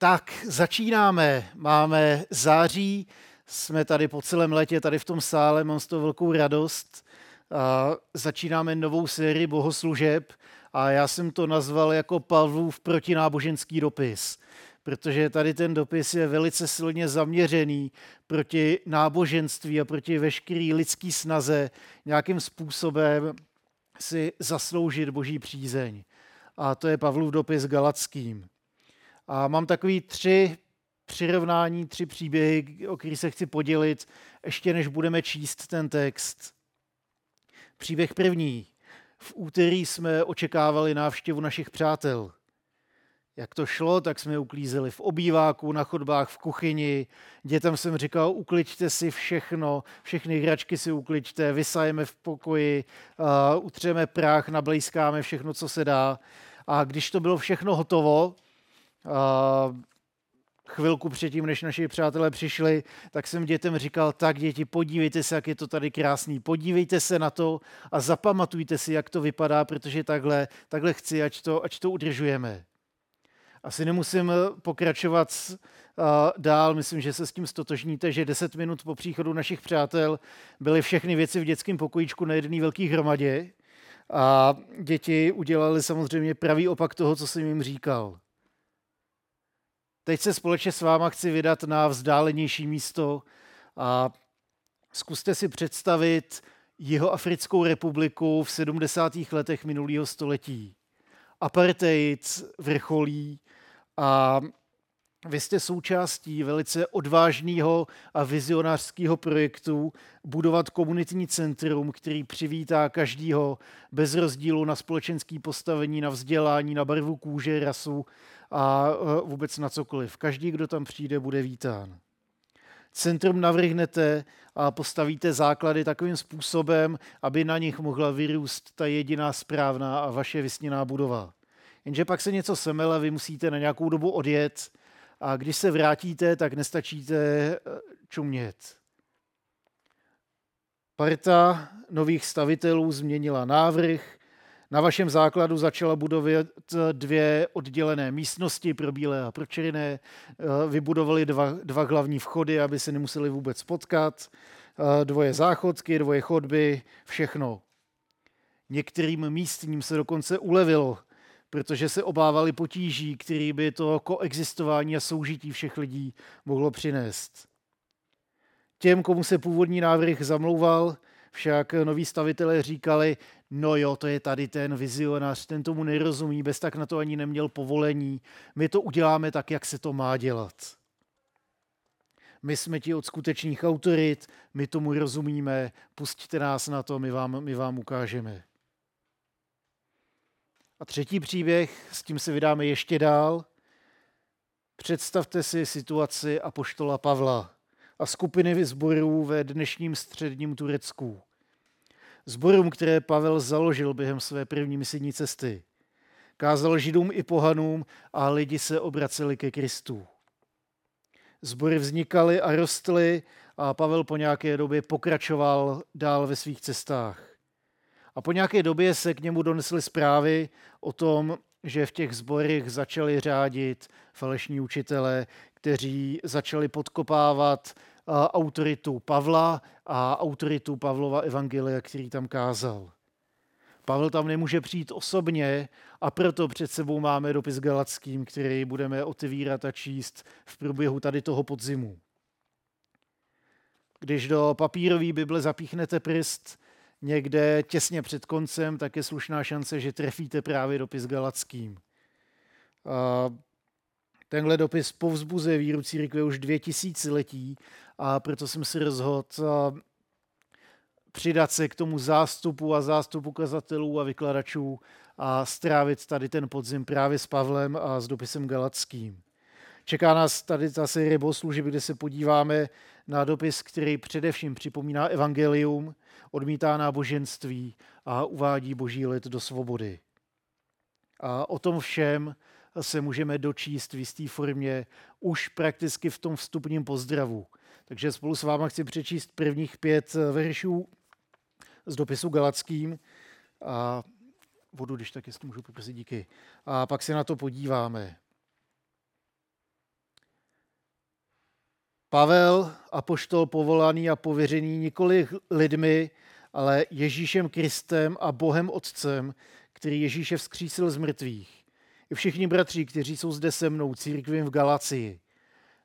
Tak, začínáme. Máme září, jsme tady po celém létě, tady v tom sále, mám z toho velkou radost. A začínáme novou sérii bohoslužeb a já jsem to nazval jako Pavlův protináboženský dopis, protože tady ten dopis je velice silně zaměřený proti náboženství a proti veškerý lidský snaze nějakým způsobem si zasloužit boží přízeň. A to je Pavlův dopis Galackým. A mám takový tři přirovnání, tři příběhy, o kterých se chci podělit, ještě než budeme číst ten text. Příběh první. V úterý jsme očekávali návštěvu našich přátel. Jak to šlo, tak jsme uklízeli v obýváku, na chodbách, v kuchyni. Dětem jsem říkal, ukliďte si všechno, všechny hračky si ukliďte, vysajeme v pokoji, uh, utřeme prach, nablejskáme všechno, co se dá. A když to bylo všechno hotovo, chvilku předtím, než naši přátelé přišli, tak jsem dětem říkal, tak děti, podívejte se, jak je to tady krásný, podívejte se na to a zapamatujte si, jak to vypadá, protože takhle, takhle chci, ať to, ať to udržujeme. Asi nemusím pokračovat dál, myslím, že se s tím stotožníte, že 10 minut po příchodu našich přátel byly všechny věci v dětském pokojíčku na jedné velké hromadě a děti udělali samozřejmě pravý opak toho, co jsem jim říkal. Teď se společně s váma chci vydat na vzdálenější místo a zkuste si představit jeho Africkou republiku v 70. letech minulého století. Apartheid vrcholí a vy jste součástí velice odvážného a vizionářského projektu budovat komunitní centrum, který přivítá každýho bez rozdílu na společenský postavení, na vzdělání, na barvu kůže, rasu a e, vůbec na cokoliv. Každý, kdo tam přijde, bude vítán. Centrum navrhnete a postavíte základy takovým způsobem, aby na nich mohla vyrůst ta jediná správná a vaše vysněná budova. Jenže pak se něco semele, vy musíte na nějakou dobu odjet a když se vrátíte, tak nestačíte e, čumět. Parta nových stavitelů změnila návrh, na vašem základu začala budovat dvě oddělené místnosti pro bílé a pro černé. Eh, vybudovali dva, dva hlavní vchody, aby se nemuseli vůbec potkat. Eh, dvoje záchodky, dvoje chodby, všechno. Některým místním se dokonce ulevilo, protože se obávali potíží, který by to koexistování a soužití všech lidí mohlo přinést. Těm, komu se původní návrh zamlouval, však noví stavitelé říkali, no jo, to je tady ten vizionář, ten tomu nerozumí, bez tak na to ani neměl povolení. My to uděláme tak, jak se to má dělat. My jsme ti od skutečných autorit, my tomu rozumíme, pustíte nás na to, my vám, my vám ukážeme. A třetí příběh, s tím se vydáme ještě dál. Představte si situaci apoštola Pavla a skupiny zborů ve dnešním středním Turecku zborům, které Pavel založil během své první misijní cesty. Kázal židům i pohanům a lidi se obraceli ke Kristu. Zbory vznikaly a rostly a Pavel po nějaké době pokračoval dál ve svých cestách. A po nějaké době se k němu donesly zprávy o tom, že v těch zborech začali řádit falešní učitele, kteří začali podkopávat autoritu Pavla a autoritu Pavlova evangelia, který tam kázal. Pavel tam nemůže přijít osobně a proto před sebou máme dopis Galackým, který budeme otevírat a číst v průběhu tady toho podzimu. Když do papírové Bible zapíchnete prst někde těsně před koncem, tak je slušná šance, že trefíte právě dopis Galackým. Tenhle dopis povzbuzuje víru církve už dvě tisíciletí a proto jsem si rozhodl přidat se k tomu zástupu a zástupu kazatelů a vykladačů a strávit tady ten podzim právě s Pavlem a s dopisem Galackým. Čeká nás tady ta série bohoslužeb, kde se podíváme na dopis, který především připomíná evangelium, odmítá náboženství a uvádí boží lid do svobody. A o tom všem se můžeme dočíst v jisté formě už prakticky v tom vstupním pozdravu. Takže spolu s váma chci přečíst prvních pět veršů z dopisu Galackým a vodu, když tak jestli můžu poprosit díky. A pak se na to podíváme. Pavel, apoštol povolaný a pověřený nikoli lidmi, ale Ježíšem Kristem a Bohem Otcem, který Ježíše vzkřísil z mrtvých. I všichni bratři, kteří jsou zde se mnou, církvím v Galacii.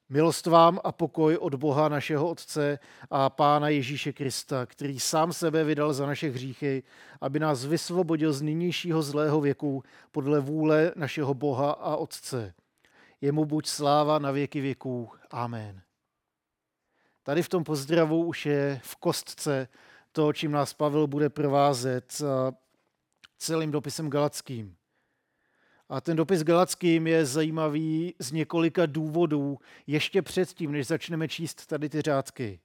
Milost vám a pokoj od Boha našeho Otce a Pána Ježíše Krista, který sám sebe vydal za naše hříchy, aby nás vysvobodil z nynějšího zlého věku podle vůle našeho Boha a Otce. Jemu buď sláva na věky věků. Amen. Tady v tom pozdravu už je v kostce to, čím nás Pavel bude provázet celým dopisem galackým. A ten dopis Galackým je zajímavý z několika důvodů, ještě předtím, než začneme číst tady ty řádky.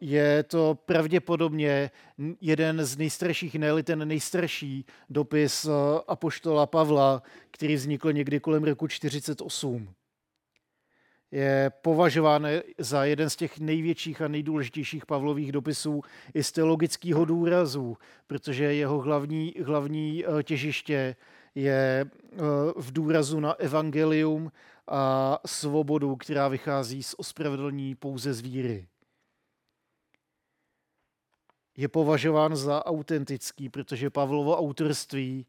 Je to pravděpodobně jeden z nejstarších, ne ten nejstarší dopis Apoštola Pavla, který vznikl někdy kolem roku 48. Je považován za jeden z těch největších a nejdůležitějších Pavlových dopisů i z teologického důrazu, protože jeho hlavní, hlavní e, těžiště je eh, v důrazu na evangelium a svobodu, která vychází z ospravedlní pouze z víry. Je považován za autentický, protože Pavlovo autorství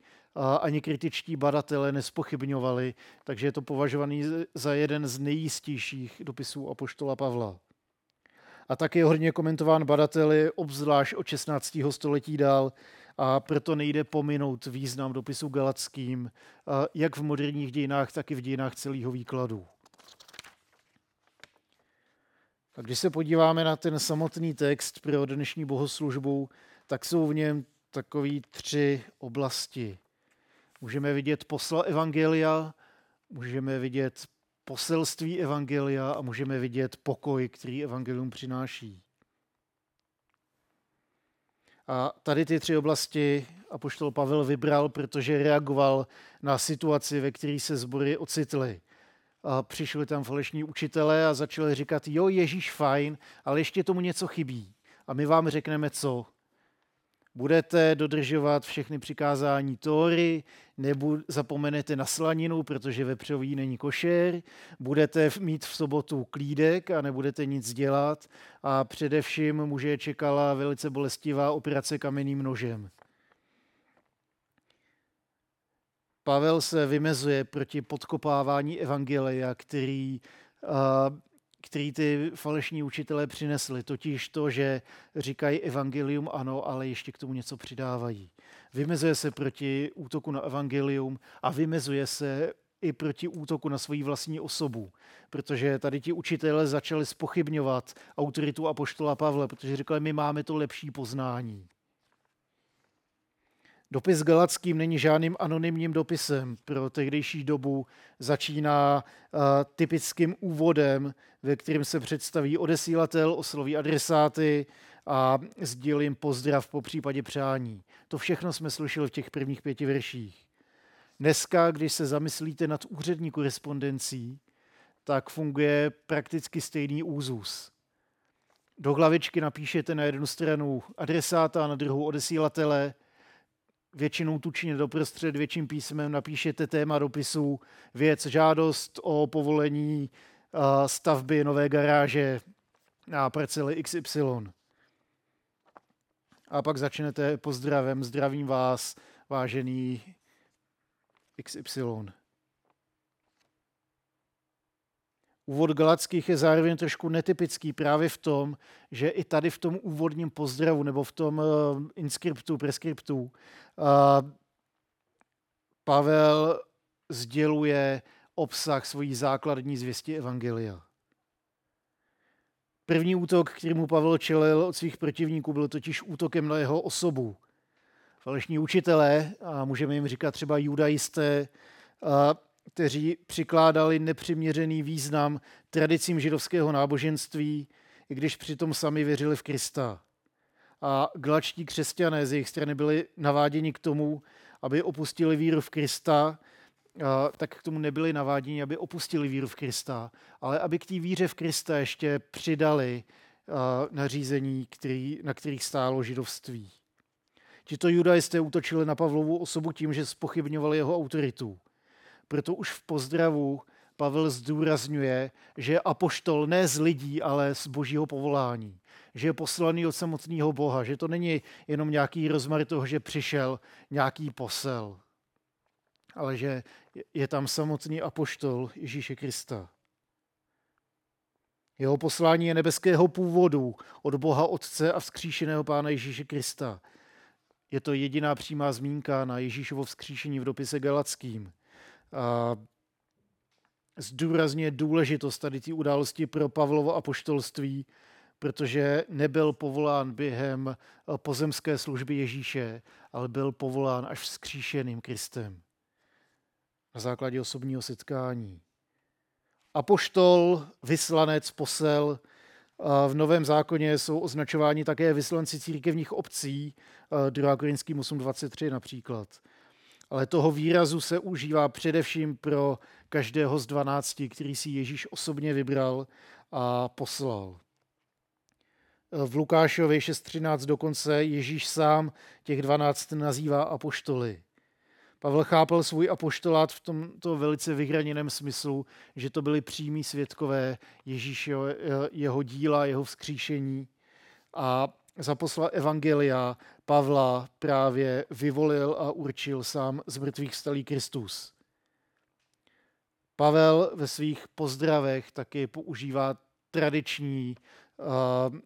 ani kritičtí badatelé nespochybňovali, takže je to považovaný za jeden z nejistějších dopisů Apoštola Pavla. A tak je hodně komentován badateli, obzvlášť od 16. století dál, a proto nejde pominout význam dopisu galackým, jak v moderních dějinách, tak i v dějinách celého výkladu. A když se podíváme na ten samotný text pro dnešní bohoslužbu, tak jsou v něm takové tři oblasti. Můžeme vidět posla Evangelia, můžeme vidět poselství Evangelia a můžeme vidět pokoj, který Evangelium přináší. A tady ty tři oblasti apoštol Pavel vybral, protože reagoval na situaci, ve které se sbory ocitly. A přišli tam falešní učitelé a začali říkat, jo, Ježíš fajn, ale ještě tomu něco chybí. A my vám řekneme co budete dodržovat všechny přikázání Tóry, nebo zapomenete na slaninu, protože vepřový není košer, budete mít v sobotu klídek a nebudete nic dělat a především muže čekala velice bolestivá operace kamenným nožem. Pavel se vymezuje proti podkopávání evangelia, který který ty falešní učitelé přinesli, totiž to, že říkají evangelium ano, ale ještě k tomu něco přidávají. Vymezuje se proti útoku na evangelium a vymezuje se i proti útoku na svoji vlastní osobu, protože tady ti učitelé začali spochybňovat autoritu apoštola Pavla, protože říkali, my máme to lepší poznání. Dopis Galackým není žádným anonymním dopisem. Pro tehdejší dobu začíná uh, typickým úvodem, ve kterém se představí odesílatel, osloví adresáty a sdílím pozdrav po případě přání. To všechno jsme slyšeli v těch prvních pěti verších. Dneska, když se zamyslíte nad úřední korespondencí, tak funguje prakticky stejný úzus. Do hlavičky napíšete na jednu stranu adresáta a na druhou odesílatele – většinou tučně doprostřed větším písmem napíšete téma dopisu, věc, žádost o povolení stavby nové garáže na parcely XY. A pak začnete pozdravem, zdravím vás, vážený XY. Úvod Galackých je zároveň trošku netypický právě v tom, že i tady v tom úvodním pozdravu nebo v tom uh, inskriptu, preskriptu uh, Pavel sděluje obsah svojí základní zvěsti Evangelia. První útok, kterýmu Pavel čelil od svých protivníků, byl totiž útokem na jeho osobu. Falešní učitelé, a můžeme jim říkat třeba judajisté, kteří přikládali nepřiměřený význam tradicím židovského náboženství, i když přitom sami věřili v Krista. A glačtí křesťané z jejich strany byli naváděni k tomu, aby opustili víru v Krista, tak k tomu nebyli naváděni, aby opustili víru v Krista, ale aby k té víře v Krista ještě přidali nařízení, který, na kterých stálo židovství. Tito judajisté útočili na Pavlovu osobu tím, že spochybňovali jeho autoritu. Proto už v pozdravu Pavel zdůrazňuje, že je apoštol ne z lidí, ale z božího povolání. Že je poslaný od samotného Boha, že to není jenom nějaký rozmar toho, že přišel nějaký posel, ale že je tam samotný apoštol Ježíše Krista. Jeho poslání je nebeského původu od Boha Otce a vzkříšeného Pána Ježíše Krista. Je to jediná přímá zmínka na Ježíšovo vzkříšení v dopise Galackým. A zdůrazně důležitost tady té události pro Pavlovo apoštolství, protože nebyl povolán během pozemské služby Ježíše, ale byl povolán až vzkříšeným Kristem na základě osobního setkání. Apoštol, vyslanec, posel, v Novém zákoně jsou označováni také vyslanci církevních obcí, 2. Korinským 8.23 například. Ale toho výrazu se užívá především pro každého z dvanácti, který si Ježíš osobně vybral a poslal. V Lukášově 6.13 dokonce Ježíš sám těch dvanáct nazývá apoštoly. Pavel chápal svůj apoštolát v tomto velice vyhraněném smyslu, že to byli přímí svědkové Ježíše, jeho díla, jeho vzkříšení. A za posla Evangelia Pavla právě vyvolil a určil sám z mrtvých stalý Kristus. Pavel ve svých pozdravech taky používá tradiční uh,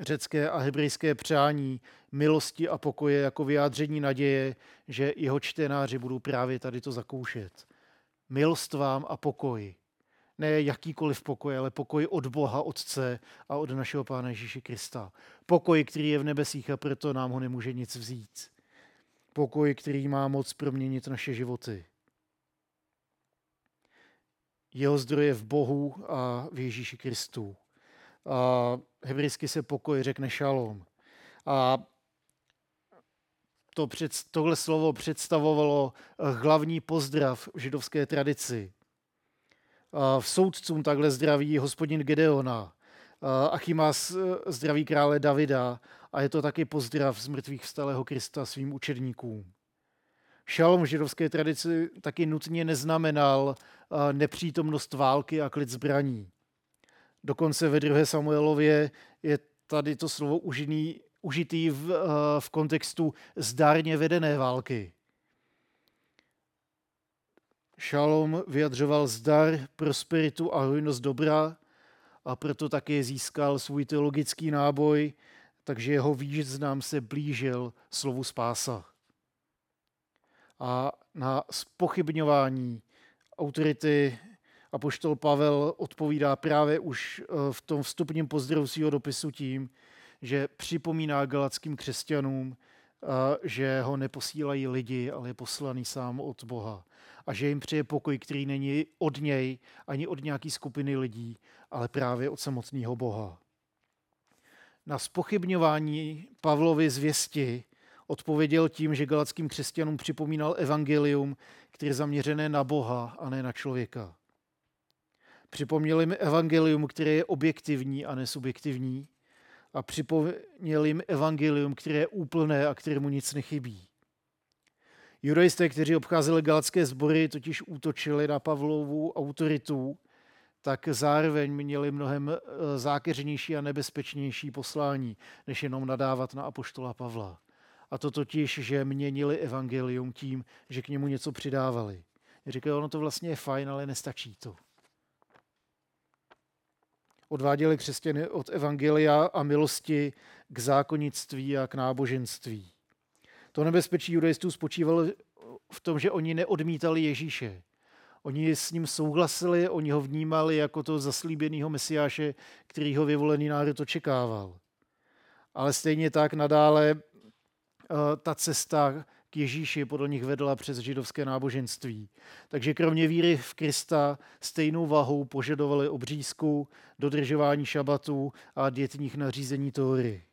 řecké a hebrejské přání milosti a pokoje jako vyjádření naděje, že jeho čtenáři budou právě tady to zakoušet. Milost vám a pokoj. Ne jakýkoliv pokoj, ale pokoj od Boha Otce a od našeho Pána Ježíše Krista. Pokoj, který je v nebesích a proto nám ho nemůže nic vzít. Pokoj, který má moc proměnit naše životy. Jeho zdroj je v Bohu a v Ježíši Kristu. A hebrejsky se pokoj řekne šalom. A to před, tohle slovo představovalo hlavní pozdrav v židovské tradici. V soudcům takhle zdraví hospodin Gedeona. Achimás eh, zdraví krále Davida a je to taky pozdrav z mrtvých vstalého Krista svým učedníkům. Šalom židovské tradici taky nutně neznamenal nepřítomnost války a klid zbraní. Dokonce ve druhé Samuelově je tady to slovo užitý v, v kontextu zdárně vedené války. Šalom vyjadřoval zdar, prosperitu a hojnost dobra a proto také získal svůj teologický náboj, takže jeho význam se blížil slovu spása. A na spochybňování autority Apoštol Pavel odpovídá právě už eh, v tom vstupním pozdravu svého dopisu tím, že připomíná galackým křesťanům, že ho neposílají lidi, ale je poslaný sám od Boha. A že jim přeje pokoj, který není od něj ani od nějaké skupiny lidí, ale právě od samotného Boha. Na spochybňování Pavlovy zvěsti odpověděl tím, že galackým křesťanům připomínal evangelium, které je zaměřené na Boha a ne na člověka. Připomněl jim evangelium, které je objektivní a nesubjektivní. A připomněl jim evangelium, které je úplné a kterému nic nechybí. Judajisté, kteří obcházeli galacké sbory, totiž útočili na Pavlovu autoritu, tak zároveň měli mnohem eh, zákeřnější a nebezpečnější poslání, než jenom nadávat na apoštola Pavla. A to totiž, že měnili evangelium tím, že k němu něco přidávali. Říkali, ono to vlastně je fajn, ale nestačí to odváděli křesťany od evangelia a milosti k zákonnictví a k náboženství. To nebezpečí judaistů spočívalo v tom, že oni neodmítali Ježíše. Oni s ním souhlasili, oni ho vnímali jako to zaslíbeného mesiáše, který ho vyvolený národ očekával. Ale stejně tak nadále eh, ta cesta k Ježíši podle nich vedla přes židovské náboženství. Takže kromě víry v Krista stejnou vahou požadovali obřízku, dodržování šabatů a dětních nařízení Tóry.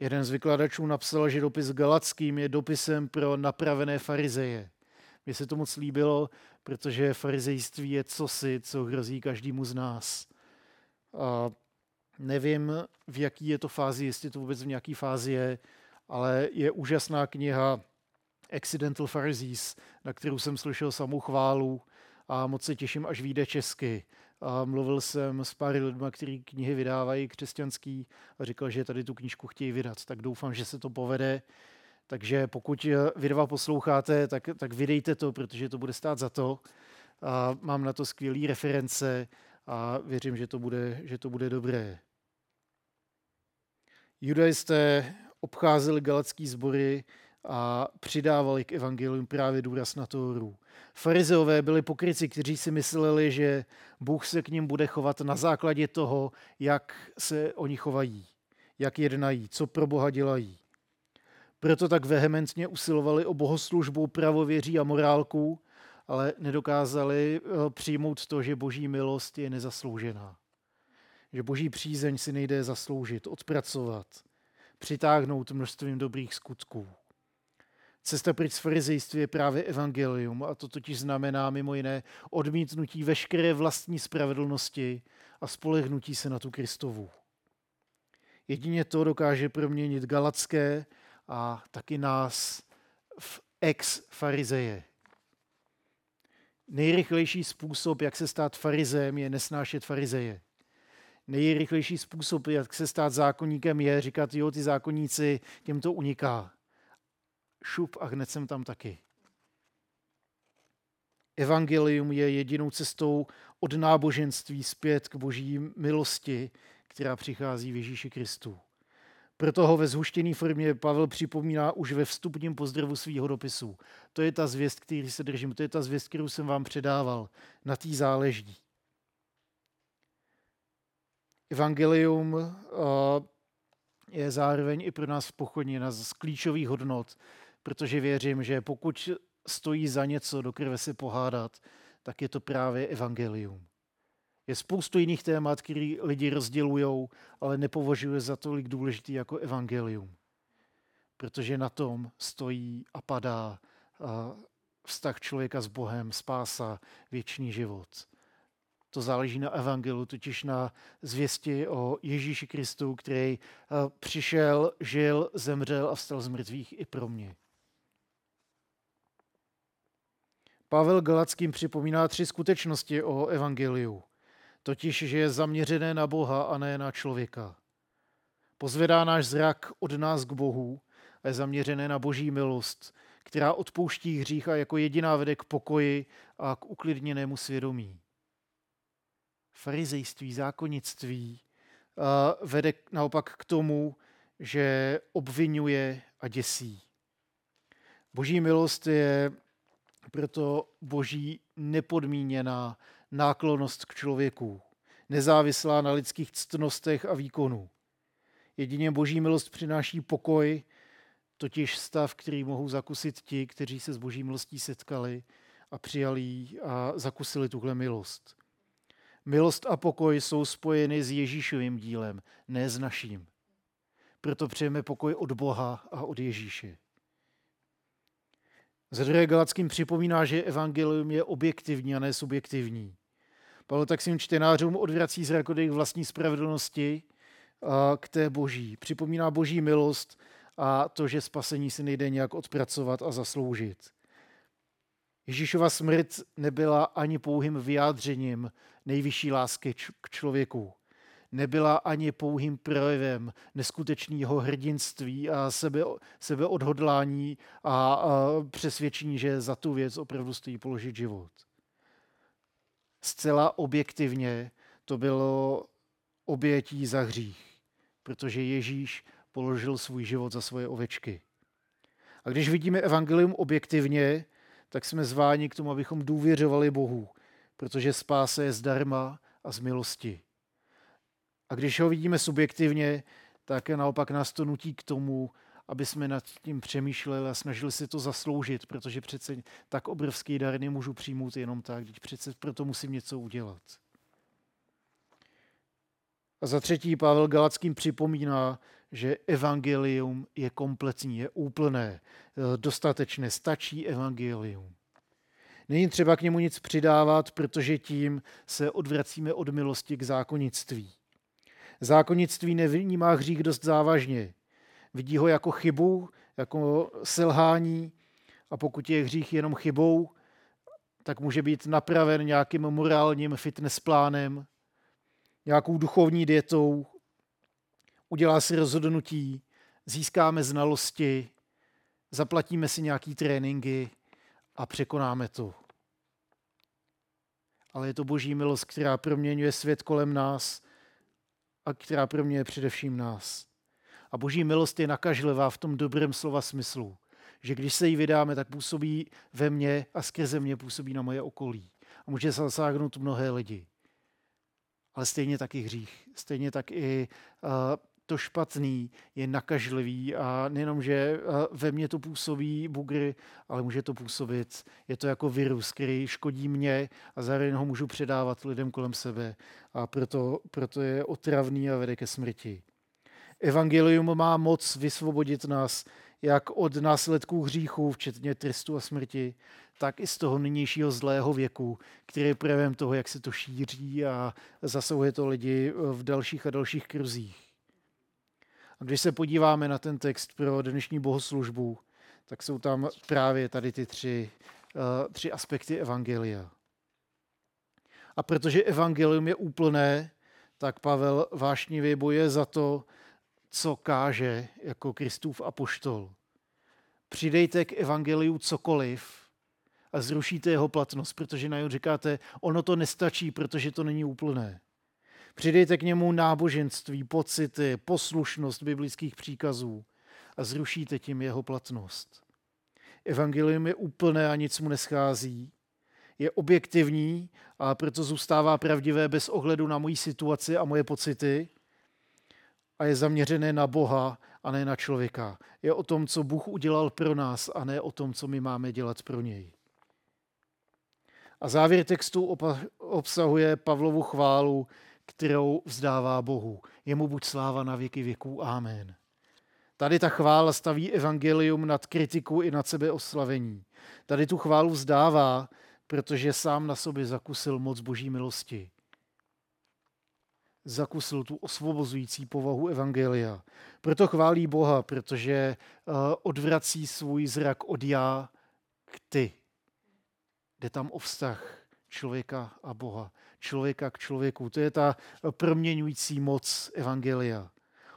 Jeden z vykladačů napsal, že dopis Galackým je dopisem pro napravené farizeje. Mně se to moc líbilo, protože farizejství je cosi, co hrozí každému z nás. A nevím, v jaký je to fázi, jestli to vůbec v nějaké fázi je, ale je úžasná kniha Accidental Pharisees, na kterou jsem slyšel samou chválu a moc se těším, až vyjde česky. A mluvil jsem s pár lidmi, kteří knihy vydávají křesťanský a říkal, že tady tu knížku chtějí vydat. Tak doufám, že se to povede. Takže pokud vy dva posloucháte, tak, tak vydejte to, protože to bude stát za to. A mám na to skvělé reference a věřím, že to bude, že to bude dobré. Judaisté obcházeli galacký sbory a přidávali k evangelium právě důraz na Tóru. Farizeové byli pokryci, kteří si mysleli, že Bůh se k ním bude chovat na základě toho, jak se oni chovají, jak jednají, co pro Boha dělají. Proto tak vehementně usilovali o bohoslužbu, pravověří a morálku, ale nedokázali eh, přijmout to, že boží milost je nezasloužená. Že boží přízeň si nejde zasloužit, odpracovat, přitáhnout množstvím dobrých skutků. Cesta pryč z farizejství je právě evangelium a to totiž znamená mimo jiné odmítnutí veškeré vlastní spravedlnosti a spolehnutí se na tu Kristovu. Jedině to dokáže proměnit galacké a taky nás v ex-farizeje. Nejrychlejší způsob, jak se stát farizem, je nesnášet farizeje. Nejrychlejší způsob, jak se stát zákonníkem, je říkat, jo, ty zákonníci, těm to uniká. Šup a hned jsem tam taky. Evangelium je jedinou cestou od náboženství zpět k boží milosti, která přichází v Ježíši Kristu. Proto ho ve zhuštěné formě Pavel připomíná už ve vstupním pozdravu svého dopisu. To je ta zvěst, který se držím, to je ta zvěst, kterou jsem vám předával. Na tý záleží. Evangelium je zároveň i pro nás pochodněna z klíčových hodnot, protože věřím, že pokud stojí za něco do krve si pohádat, tak je to právě evangelium. Je spoustu jiných témat, které lidi rozdělují, ale nepovažuje za tolik důležitý jako evangelium. Protože na tom stojí a padá vztah člověka s Bohem, spása, věčný život. To záleží na evangelu, totiž na zvěsti o Ježíši Kristu, který přišel, žil, zemřel a vstal z mrtvých i pro mě. Pavel Galackým připomíná tři skutečnosti o evangeliu totiž že je zaměřené na Boha a ne na člověka. Pozvedá náš zrak od nás k Bohu a je zaměřené na boží milost, která odpouští hřích a jako jediná vede k pokoji a k uklidněnému svědomí. Farizejství, zákonnictví vede naopak k tomu, že obvinuje a děsí. Boží milost je proto boží nepodmíněná náklonost k člověku, nezávislá na lidských ctnostech a výkonu. Jedině boží milost přináší pokoj, totiž stav, který mohou zakusit ti, kteří se s boží milostí setkali a přijali a zakusili tuhle milost. Milost a pokoj jsou spojeny s Ježíšovým dílem, ne s naším. Proto přejeme pokoj od Boha a od Ježíše. Zadruhé Galackým připomíná, že evangelium je objektivní a ne subjektivní. Pavel tak svým čtenářům odvrací zrak od jejich vlastní spravedlnosti k té boží. Připomíná boží milost a to, že spasení si nejde nějak odpracovat a zasloužit. Ježíšova smrt nebyla ani pouhým vyjádřením nejvyšší lásky k člověku. Nebyla ani pouhým projevem neskutečného hrdinství a sebe, sebeodhodlání a, a přesvědčení, že za tu věc opravdu stojí položit život zcela objektivně to bylo obětí za hřích, protože Ježíš položil svůj život za svoje ovečky. A když vidíme evangelium objektivně, tak jsme zváni k tomu, abychom důvěřovali Bohu, protože spása je zdarma a z milosti. A když ho vidíme subjektivně, tak naopak nás to nutí k tomu, aby jsme nad tím přemýšleli a snažili si to zasloužit, protože přece tak obrovský dar nemůžu přijmout jenom tak, když přece proto musím něco udělat. A za třetí Pavel Galackým připomíná, že evangelium je kompletní, je úplné, dostatečné, stačí evangelium. Není třeba k němu nic přidávat, protože tím se odvracíme od milosti k zákonnictví. Zákonnictví nevnímá hřích dost závažně. Vidí ho jako chybu, jako selhání A pokud je hřích jenom chybou, tak může být napraven nějakým morálním fitness plánem, nějakou duchovní dietou, udělá si rozhodnutí, získáme znalosti, zaplatíme si nějaký tréninky a překonáme to. Ale je to boží milost, která proměňuje svět kolem nás a která proměňuje především nás. A boží milost je nakažlivá v tom dobrém slova smyslu, že když se jí vydáme, tak působí ve mně a skrze mě působí na moje okolí. A může se zasáhnout mnohé lidi. Ale stejně tak i hřích, stejně tak i uh, to špatný je nakažlivý a nejenom, že ve mně to působí bugry, ale může to působit, je to jako virus, který škodí mě a zároveň ho můžu předávat lidem kolem sebe a proto, proto je otravný a vede ke smrti. Evangelium má moc vysvobodit nás jak od následků hříchů, včetně trestu a smrti, tak i z toho nynějšího zlého věku, který je projevem toho, jak se to šíří a zasahuje to lidi v dalších a dalších kruzích. A když se podíváme na ten text pro dnešní bohoslužbu, tak jsou tam právě tady ty tři, uh, tři aspekty Evangelia. A protože Evangelium je úplné, tak Pavel vášnivě boje za to, co káže jako Kristův apoštol. Přidejte k Evangeliu cokoliv a zrušíte jeho platnost, protože na říkáte, ono to nestačí, protože to není úplné. Přidejte k němu náboženství, pocity, poslušnost biblických příkazů a zrušíte tím jeho platnost. Evangelium je úplné a nic mu neschází. Je objektivní a proto zůstává pravdivé bez ohledu na moji situaci a moje pocity a je zaměřené na Boha a ne na člověka. Je o tom, co Bůh udělal pro nás a ne o tom, co my máme dělat pro něj. A závěr textu obsahuje Pavlovu chválu, kterou vzdává Bohu. Jemu buď sláva na věky věků. Amen. Tady ta chvála staví evangelium nad kritiku i nad sebeoslavení. Tady tu chválu vzdává, protože sám na sobě zakusil moc boží milosti. Zakusil tu osvobozující povahu evangelia. Proto chválí Boha, protože eh, odvrací svůj zrak od já k ty. Jde tam o vztah člověka a Boha, člověka k člověku. To je ta proměňující moc Evangelia.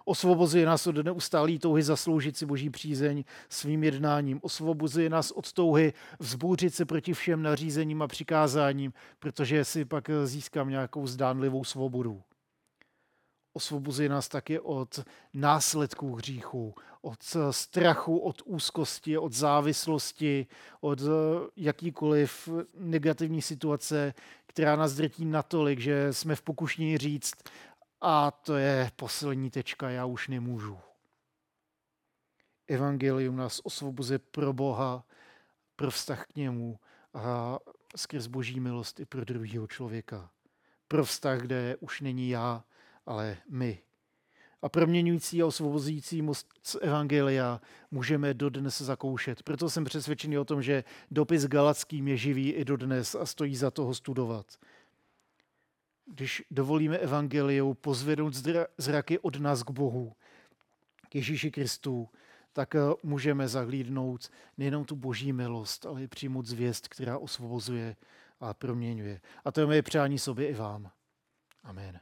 Osvobozuje nás od neustálé touhy zasloužit si boží přízeň svým jednáním. Osvobozuje nás od touhy vzbouřit se proti všem nařízením a přikázáním, protože si pak získám nějakou zdánlivou svobodu osvobozuje nás také od následků hříchu, od strachu, od úzkosti, od závislosti, od eh, jakýkoliv negativní situace, která nás drtí natolik, že jsme v pokušení říct, a to je poslední tečka, já už nemůžu. Evangelium nás osvobozuje pro Boha, pro vztah k němu a skrz boží milost i pro druhého člověka. Pro vztah, kde už není já, ale my. A proměňující a osvobozující moc Evangelia můžeme dodnes zakoušet. Proto jsem přesvědčený o tom, že dopis Galackým je živý i dodnes a stojí za toho studovat. Když dovolíme Evangeliu pozvednout zraky od nás k Bohu, k Ježíši Kristu, tak eh, můžeme zahlídnout nejenom tu boží milost, ale i přijmout zvěst, která osvobozuje a proměňuje. A to je moje přání sobě i vám. Amen.